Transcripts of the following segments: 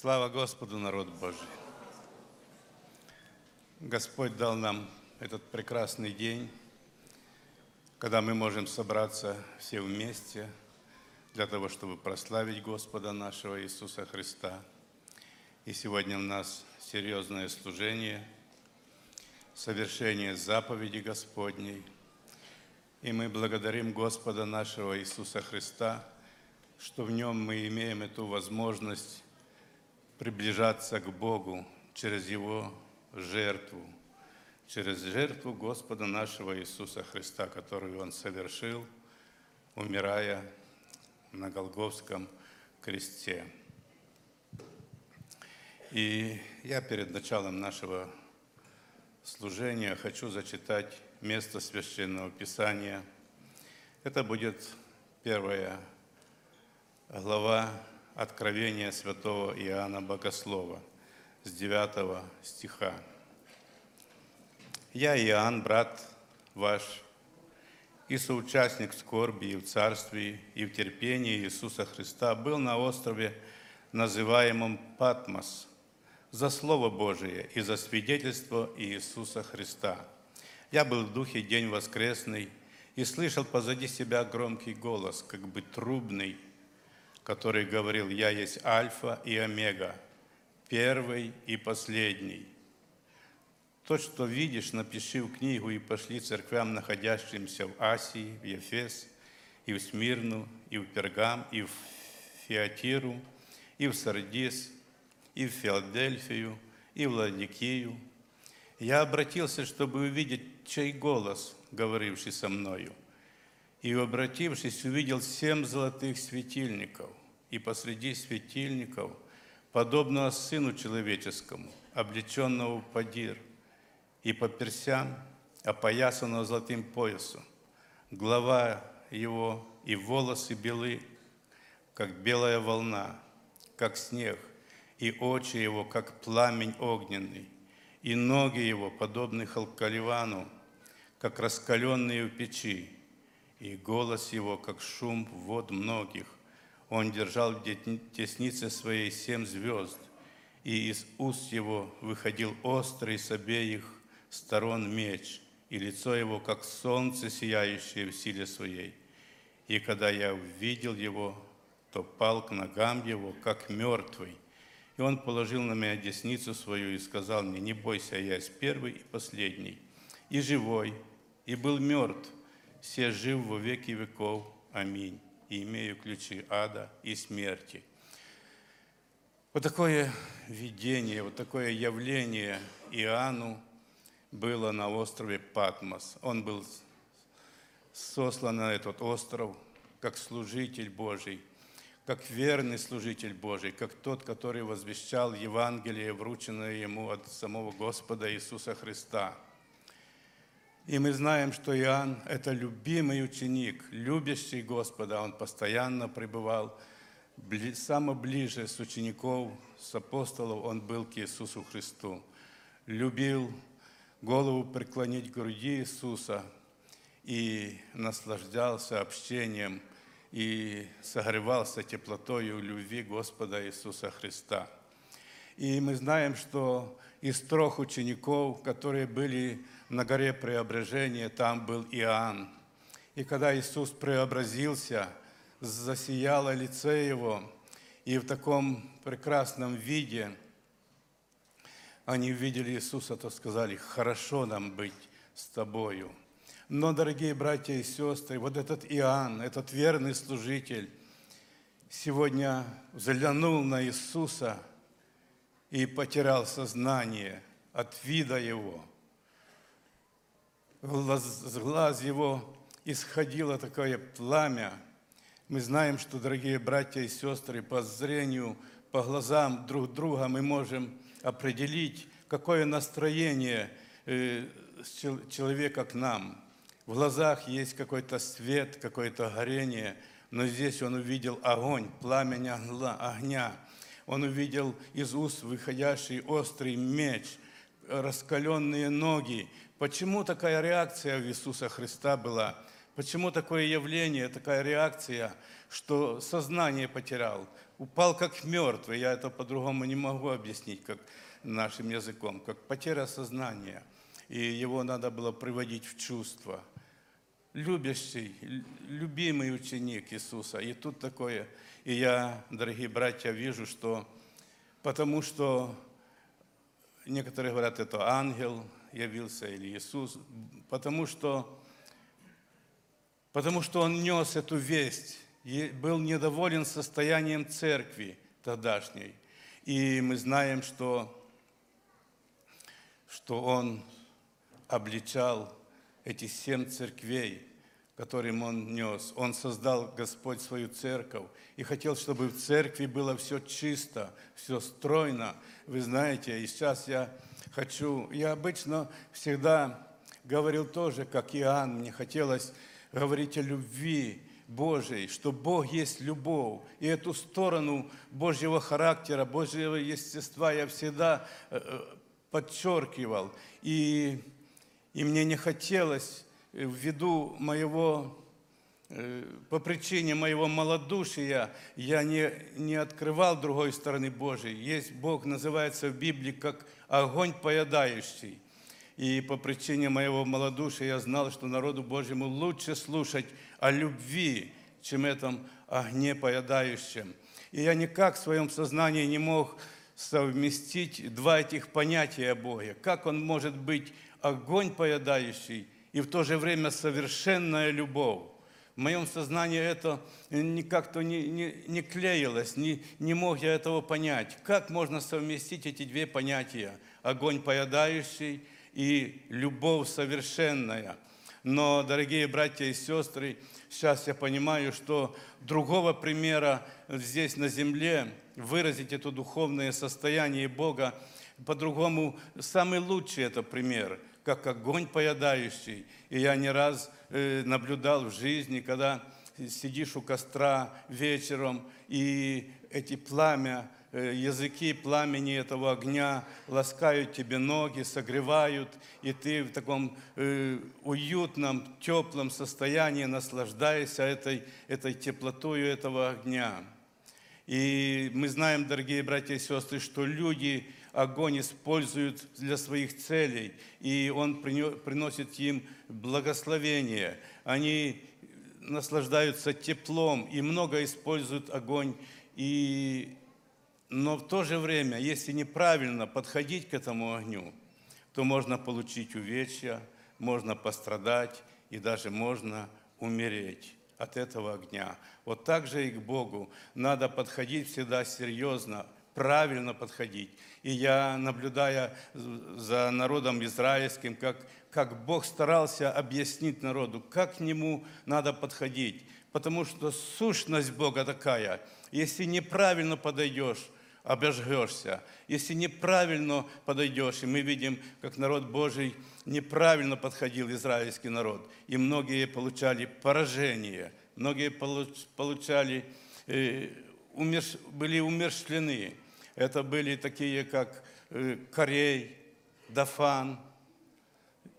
Слава Господу, народ Божий! Господь дал нам этот прекрасный день, когда мы можем собраться все вместе для того, чтобы прославить Господа нашего Иисуса Христа. И сегодня у нас серьезное служение, совершение заповеди Господней. И мы благодарим Господа нашего Иисуса Христа, что в Нем мы имеем эту возможность приближаться к Богу через Его жертву, через жертву Господа нашего Иисуса Христа, которую Он совершил, умирая на Голговском кресте. И я перед началом нашего служения хочу зачитать место Священного Писания. Это будет первая глава Откровения святого Иоанна Богослова с 9 стиха. «Я, Иоанн, брат ваш, и соучастник в скорби и в царстве, и в терпении Иисуса Христа, был на острове, называемом Патмос, за Слово Божие и за свидетельство Иисуса Христа. Я был в духе день воскресный и слышал позади себя громкий голос, как бы трубный, который говорил, «Я есть Альфа и Омега, первый и последний». То, что видишь, напиши в книгу и пошли церквям, находящимся в Асии, в Ефес, и в Смирну, и в Пергам, и в Фиатиру, и в Сардис, и в Филадельфию, и в Ладикию. Я обратился, чтобы увидеть, чей голос, говоривший со мною. И, обратившись, увидел семь золотых светильников, и посреди светильников, подобного Сыну Человеческому, облеченного в подир – и по персям, опоясанного золотым поясом. Глава его и волосы белы, как белая волна, как снег, и очи его, как пламень огненный, и ноги его, подобны халкаливану, как раскаленные в печи, и голос его, как шум вод многих. Он держал в теснице своей семь звезд, и из уст его выходил острый с обеих сторон меч, и лицо его, как солнце, сияющее в силе своей. И когда я увидел его, то пал к ногам его, как мертвый. И он положил на меня десницу свою и сказал мне, не бойся, я есть первый и последний, и живой, и был мертв, все жив во веки веков. Аминь. И имею ключи ада и смерти. Вот такое видение, вот такое явление Иоанну было на острове Патмос. Он был сослан на этот остров как служитель Божий, как верный служитель Божий, как тот, который возвещал Евангелие, врученное ему от самого Господа Иисуса Христа. И мы знаем, что Иоанн – это любимый ученик, любящий Господа. Он постоянно пребывал самое ближе с учеников, с апостолов, он был к Иисусу Христу. Любил голову преклонить к груди Иисуса и наслаждался общением и согревался теплотою любви Господа Иисуса Христа. И мы знаем, что из трех учеников, которые были на горе преображения, там был Иоанн. И когда Иисус преобразился, засияло лице его, и в таком прекрасном виде – они увидели Иисуса, то сказали, хорошо нам быть с тобою. Но, дорогие братья и сестры, вот этот Иоанн, этот верный служитель, сегодня взглянул на Иисуса и потерял сознание от вида Его. С глаз Его исходило такое пламя. Мы знаем, что, дорогие братья и сестры, по зрению, по глазам друг друга мы можем определить, какое настроение э, человека к нам. В глазах есть какой-то свет, какое-то горение, но здесь он увидел огонь, пламя огня. Он увидел из уст выходящий острый меч, раскаленные ноги. Почему такая реакция у Иисуса Христа была? Почему такое явление, такая реакция, что сознание потерял, упал как мертвый, я это по-другому не могу объяснить, как нашим языком, как потеря сознания, и его надо было приводить в чувство. Любящий, любимый ученик Иисуса, и тут такое, и я, дорогие братья, вижу, что потому что некоторые говорят, это ангел явился Иисус, потому что, потому что он нес эту весть, и был недоволен состоянием церкви тогдашней. И мы знаем, что, что он обличал эти семь церквей, которым он нес. Он создал Господь свою церковь и хотел, чтобы в церкви было все чисто, все стройно. Вы знаете, и сейчас я хочу, я обычно всегда говорил тоже, как Иоанн, мне хотелось говорить о любви Божией, что Бог есть любовь. И эту сторону Божьего характера, Божьего естества я всегда э, э, подчеркивал. И, и мне не хотелось э, ввиду моего по причине моего малодушия я не, не открывал другой стороны Божией. Есть Бог, называется в Библии как огонь поедающий. И по причине моего малодушия я знал, что народу Божьему лучше слушать о любви, чем этом огне поедающем. И я никак в своем сознании не мог совместить два этих понятия о Боге. Как он может быть огонь поедающий и в то же время совершенная любовь? В моем сознании это никак-то не, не, не клеилось, не, не мог я этого понять. Как можно совместить эти две понятия? Огонь поедающий и любовь совершенная – но, дорогие братья и сестры, сейчас я понимаю, что другого примера здесь на земле выразить это духовное состояние Бога, по-другому самый лучший это пример, как огонь поедающий. И я не раз наблюдал в жизни, когда сидишь у костра вечером, и эти пламя Э, языки пламени этого огня ласкают тебе ноги, согревают, и ты в таком э, уютном, теплом состоянии наслаждаешься этой, этой теплотой этого огня. И мы знаем, дорогие братья и сестры, что люди огонь используют для своих целей, и он приносит им благословение. Они наслаждаются теплом и много используют огонь. И но в то же время, если неправильно подходить к этому огню, то можно получить увечья, можно пострадать и даже можно умереть от этого огня. Вот так же и к Богу надо подходить всегда серьезно, правильно подходить. И я, наблюдая за народом израильским, как, как Бог старался объяснить народу, как к нему надо подходить. Потому что сущность Бога такая, если неправильно подойдешь, обожгешься. Если неправильно подойдешь, и мы видим, как народ Божий неправильно подходил, израильский народ, и многие получали поражение, многие получали, э, были умершлены. Это были такие, как э, Корей, Дафан,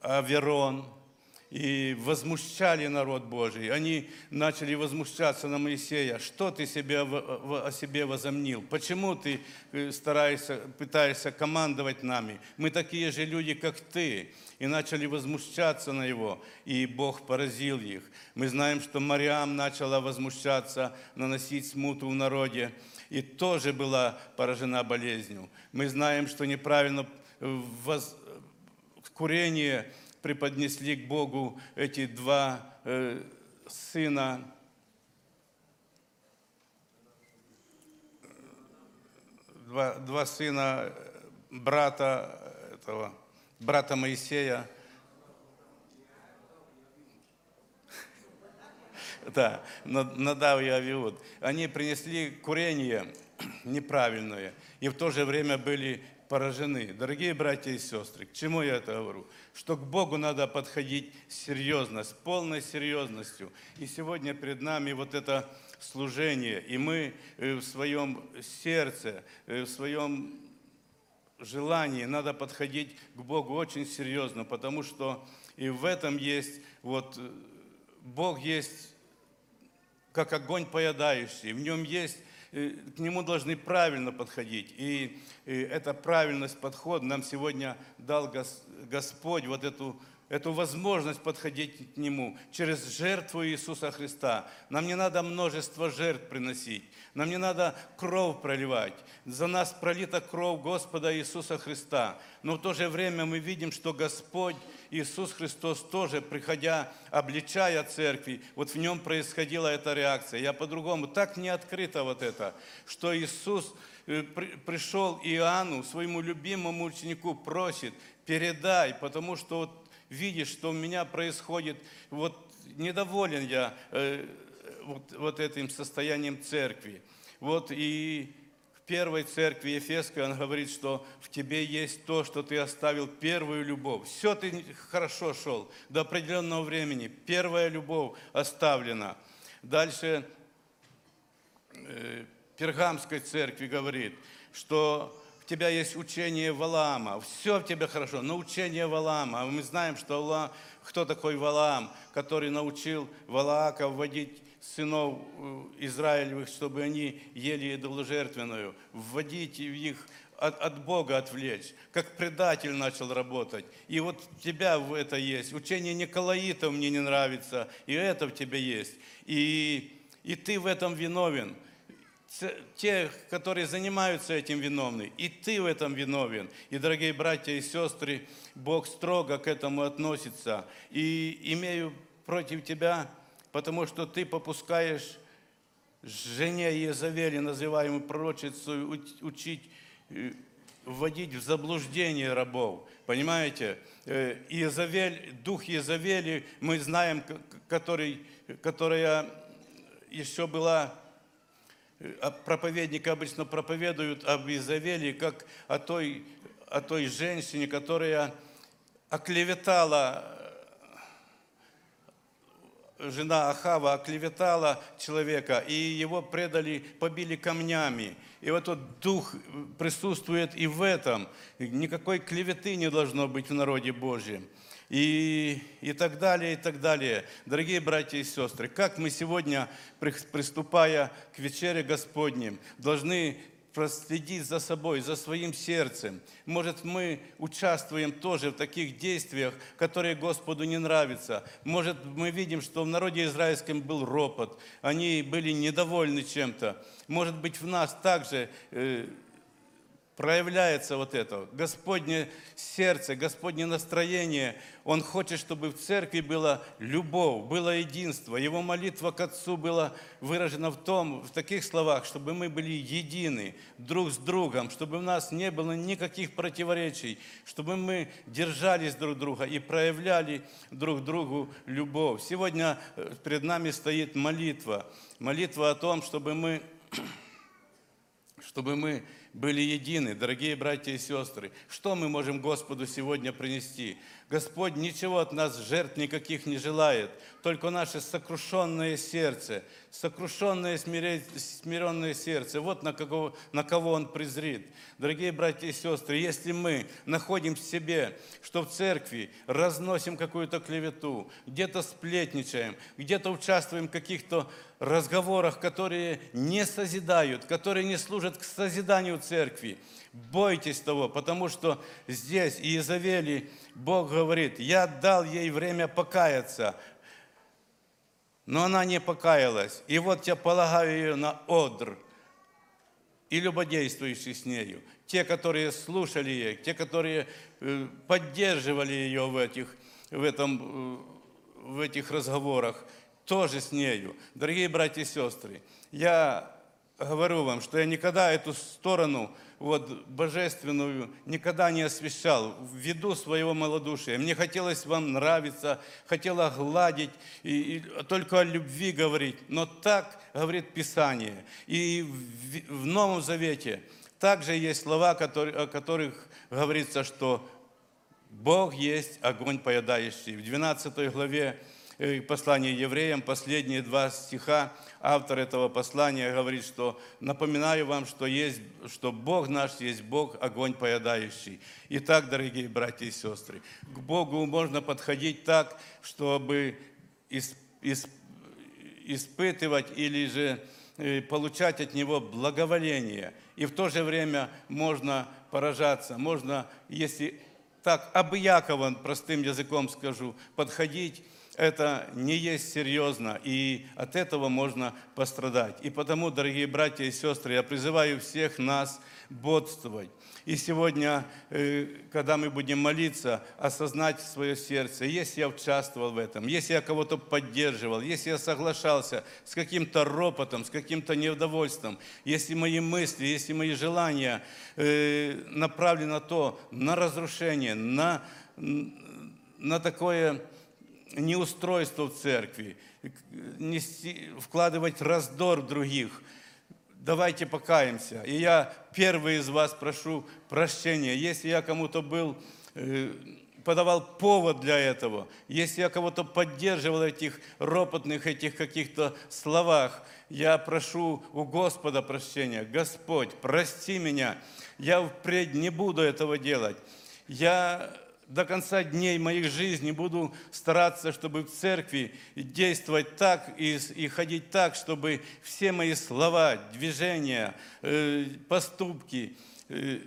Аверон – и возмущали народ Божий. Они начали возмущаться на Моисея. Что ты себе, о себе возомнил? Почему ты э, стараешься, пытаешься командовать нами? Мы такие же люди, как ты. И начали возмущаться на его, и Бог поразил их. Мы знаем, что Мариам начала возмущаться, наносить смуту в народе, и тоже была поражена болезнью. Мы знаем, что неправильно э, воз... курение преподнесли к Богу эти два э, сына два, два сына брата этого брата Моисея. Да, Надав и Авиуд. Они принесли курение неправильное и в то же время были поражены. Дорогие братья и сестры, к чему я это говорю? Что к Богу надо подходить серьезно, с полной серьезностью. И сегодня перед нами вот это служение, и мы э, в своем сердце, э, в своем желании надо подходить к Богу очень серьезно, потому что и в этом есть вот э, Бог есть как огонь поедающий. В нем есть, к нему должны правильно подходить. И, и эта правильность подхода нам сегодня дал Гос- Господь вот эту, эту возможность подходить к Нему через жертву Иисуса Христа. Нам не надо множество жертв приносить. Нам не надо кровь проливать. За нас пролита кровь Господа Иисуса Христа. Но в то же время мы видим, что Господь Иисус Христос тоже, приходя, обличая церкви, вот в нем происходила эта реакция. Я по-другому, так не открыто вот это, что Иисус э, при- пришел Иоанну, своему любимому ученику, просит, передай, потому что вот видишь, что у меня происходит, вот недоволен я э, вот, вот этим состоянием церкви. Вот и первой церкви Ефесской он говорит, что в тебе есть то, что ты оставил первую любовь. Все ты хорошо шел до определенного времени. Первая любовь оставлена. Дальше э, Пергамской церкви говорит, что в тебя есть учение Валаама, все в тебе хорошо, но учение Валаама. А мы знаем, что Вала- кто такой Валаам, который научил Валаака вводить сынов э, Израилевых, чтобы они ели идоложертвенную, вводить в их от, от Бога отвлечь, как предатель начал работать. И вот тебя в это есть. Учение Николаитов мне не нравится, и это в тебе есть. И, и ты в этом виновен. Те, которые занимаются этим, виновны. И ты в этом виновен. И, дорогие братья и сестры, Бог строго к этому относится. И имею против тебя, потому что ты попускаешь жене Иезавели, называемой пророчицей, уч- учить, э, вводить в заблуждение рабов. Понимаете? Э, Иезавель, дух Иезавели, мы знаем, который, которая еще была э, а проповедники обычно проповедуют об Изавелии как о той, о той женщине, которая оклеветала жена Ахава оклеветала человека, и его предали, побили камнями. И вот тот дух присутствует и в этом. Никакой клеветы не должно быть в народе Божьем. И, и так далее, и так далее. Дорогие братья и сестры, как мы сегодня, при- приступая к вечере Господним, должны проследить за собой, за своим сердцем. Может, мы участвуем тоже в таких действиях, которые Господу не нравятся. Может, мы видим, что в народе израильском был ропот, они были недовольны чем-то. Может быть, в нас также э, проявляется вот это. Господнее сердце, Господнее настроение. Он хочет, чтобы в церкви была любовь, было единство. Его молитва к Отцу была выражена в том, в таких словах, чтобы мы были едины друг с другом, чтобы у нас не было никаких противоречий, чтобы мы держались друг друга и проявляли друг другу любовь. Сегодня э, перед нами стоит молитва. Молитва о том, чтобы мы чтобы мы были едины, дорогие братья и сестры. Что мы можем Господу сегодня принести? Господь ничего от нас, жертв никаких не желает, только наше сокрушенное сердце, сокрушенное смире- смиренное сердце. Вот на кого, на кого Он презрит. Дорогие братья и сестры, если мы находим в себе, что в церкви разносим какую-то клевету, где-то сплетничаем, где-то участвуем в каких-то разговорах, которые не созидают, которые не служат к созиданию церкви. Бойтесь того, потому что здесь, Иезавели, Бог говорит, я дал ей время покаяться, но она не покаялась. И вот я полагаю ее на одр и любодействующие с нею. Те, которые слушали ее, те, которые э, поддерживали ее в этих, в этом, э, в этих разговорах, тоже с нею. Дорогие братья и сестры, я говорю вам, что я никогда эту сторону вот, божественную никогда не освещал ввиду своего малодушия. Мне хотелось вам нравиться, хотела гладить, и, и только о любви говорить. Но так говорит Писание. И в, в Новом Завете также есть слова, которые, о которых говорится, что Бог есть огонь поедающий. В 12 главе э, послания евреям, последние два стиха, автор этого послания говорит, что напоминаю вам, что, есть, что Бог наш есть Бог, огонь поедающий. Итак, дорогие братья и сестры, к Богу можно подходить так, чтобы испытывать или же э, получать от него благоволение. И в то же время можно поражаться, можно, если так обыяково, простым языком скажу, подходить, это не есть серьезно, и от этого можно пострадать. И потому, дорогие братья и сестры, я призываю всех нас бодствовать. И сегодня, э, когда мы будем молиться, осознать свое сердце, если я участвовал в этом, если я кого-то поддерживал, если я соглашался с каким-то ропотом, с каким-то неудовольствием, если мои мысли, если мои желания э, направлены на то, на разрушение, на, на такое неустройство в церкви, нести, вкладывать раздор в других. Давайте покаемся. И я первый из вас прошу прощения. Если я кому-то был, э, подавал повод для этого, если я кого-то поддерживал этих ропотных, этих каких-то словах, я прошу у Господа прощения. Господь, прости меня. Я впредь не буду этого делать. Я до конца дней моих жизни буду стараться, чтобы в церкви действовать так и, и ходить так, чтобы все мои слова, движения, э, поступки э,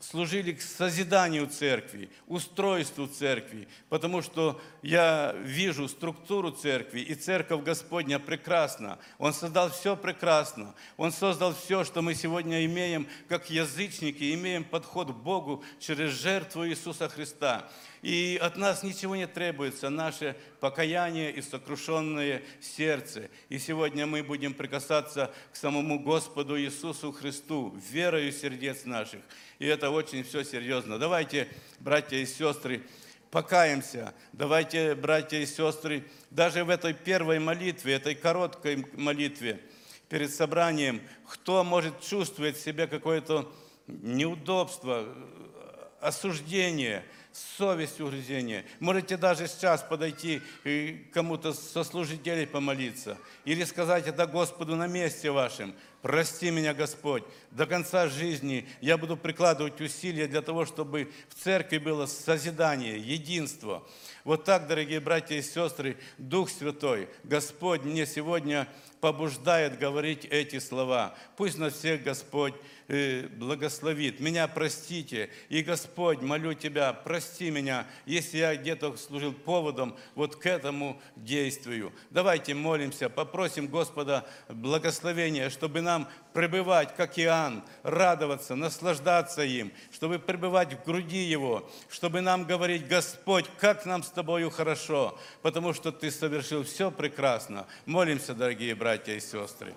служили к созиданию церкви, устройству церкви, потому что я вижу структуру церкви, и церковь Господня прекрасна. Он создал все прекрасно. Он создал все, что мы сегодня имеем, как язычники, имеем подход к Богу через жертву Иисуса Христа. И от нас ничего не требуется, наше покаяние и сокрушенное сердце. И сегодня мы будем прикасаться к самому Господу Иисусу Христу, верою сердец наших. И это очень все серьезно. Давайте, братья и сестры, покаемся. Давайте, братья и сестры, даже в этой первой молитве, этой короткой молитве перед собранием, кто может чувствовать в себе какое-то неудобство, осуждение, совесть угрызение. Можете даже сейчас подойти кому-то со служителей помолиться. Или сказать это Господу на месте вашем. Прости меня, Господь. До конца жизни я буду прикладывать усилия для того, чтобы в церкви было созидание, единство. Вот так, дорогие братья и сестры, Дух Святой, Господь мне сегодня побуждает говорить эти слова. Пусть нас всех Господь э, благословит. Меня простите. И, Господь, молю Тебя, прости меня, если я где-то служил поводом вот к этому действию. Давайте молимся, попросим Господа благословения, чтобы нам пребывать, как Иоанн, радоваться, наслаждаться им, чтобы пребывать в груди Его, чтобы нам говорить, Господь, как нам с Тобою хорошо, потому что Ты совершил все прекрасно. Молимся, дорогие братья и сестры.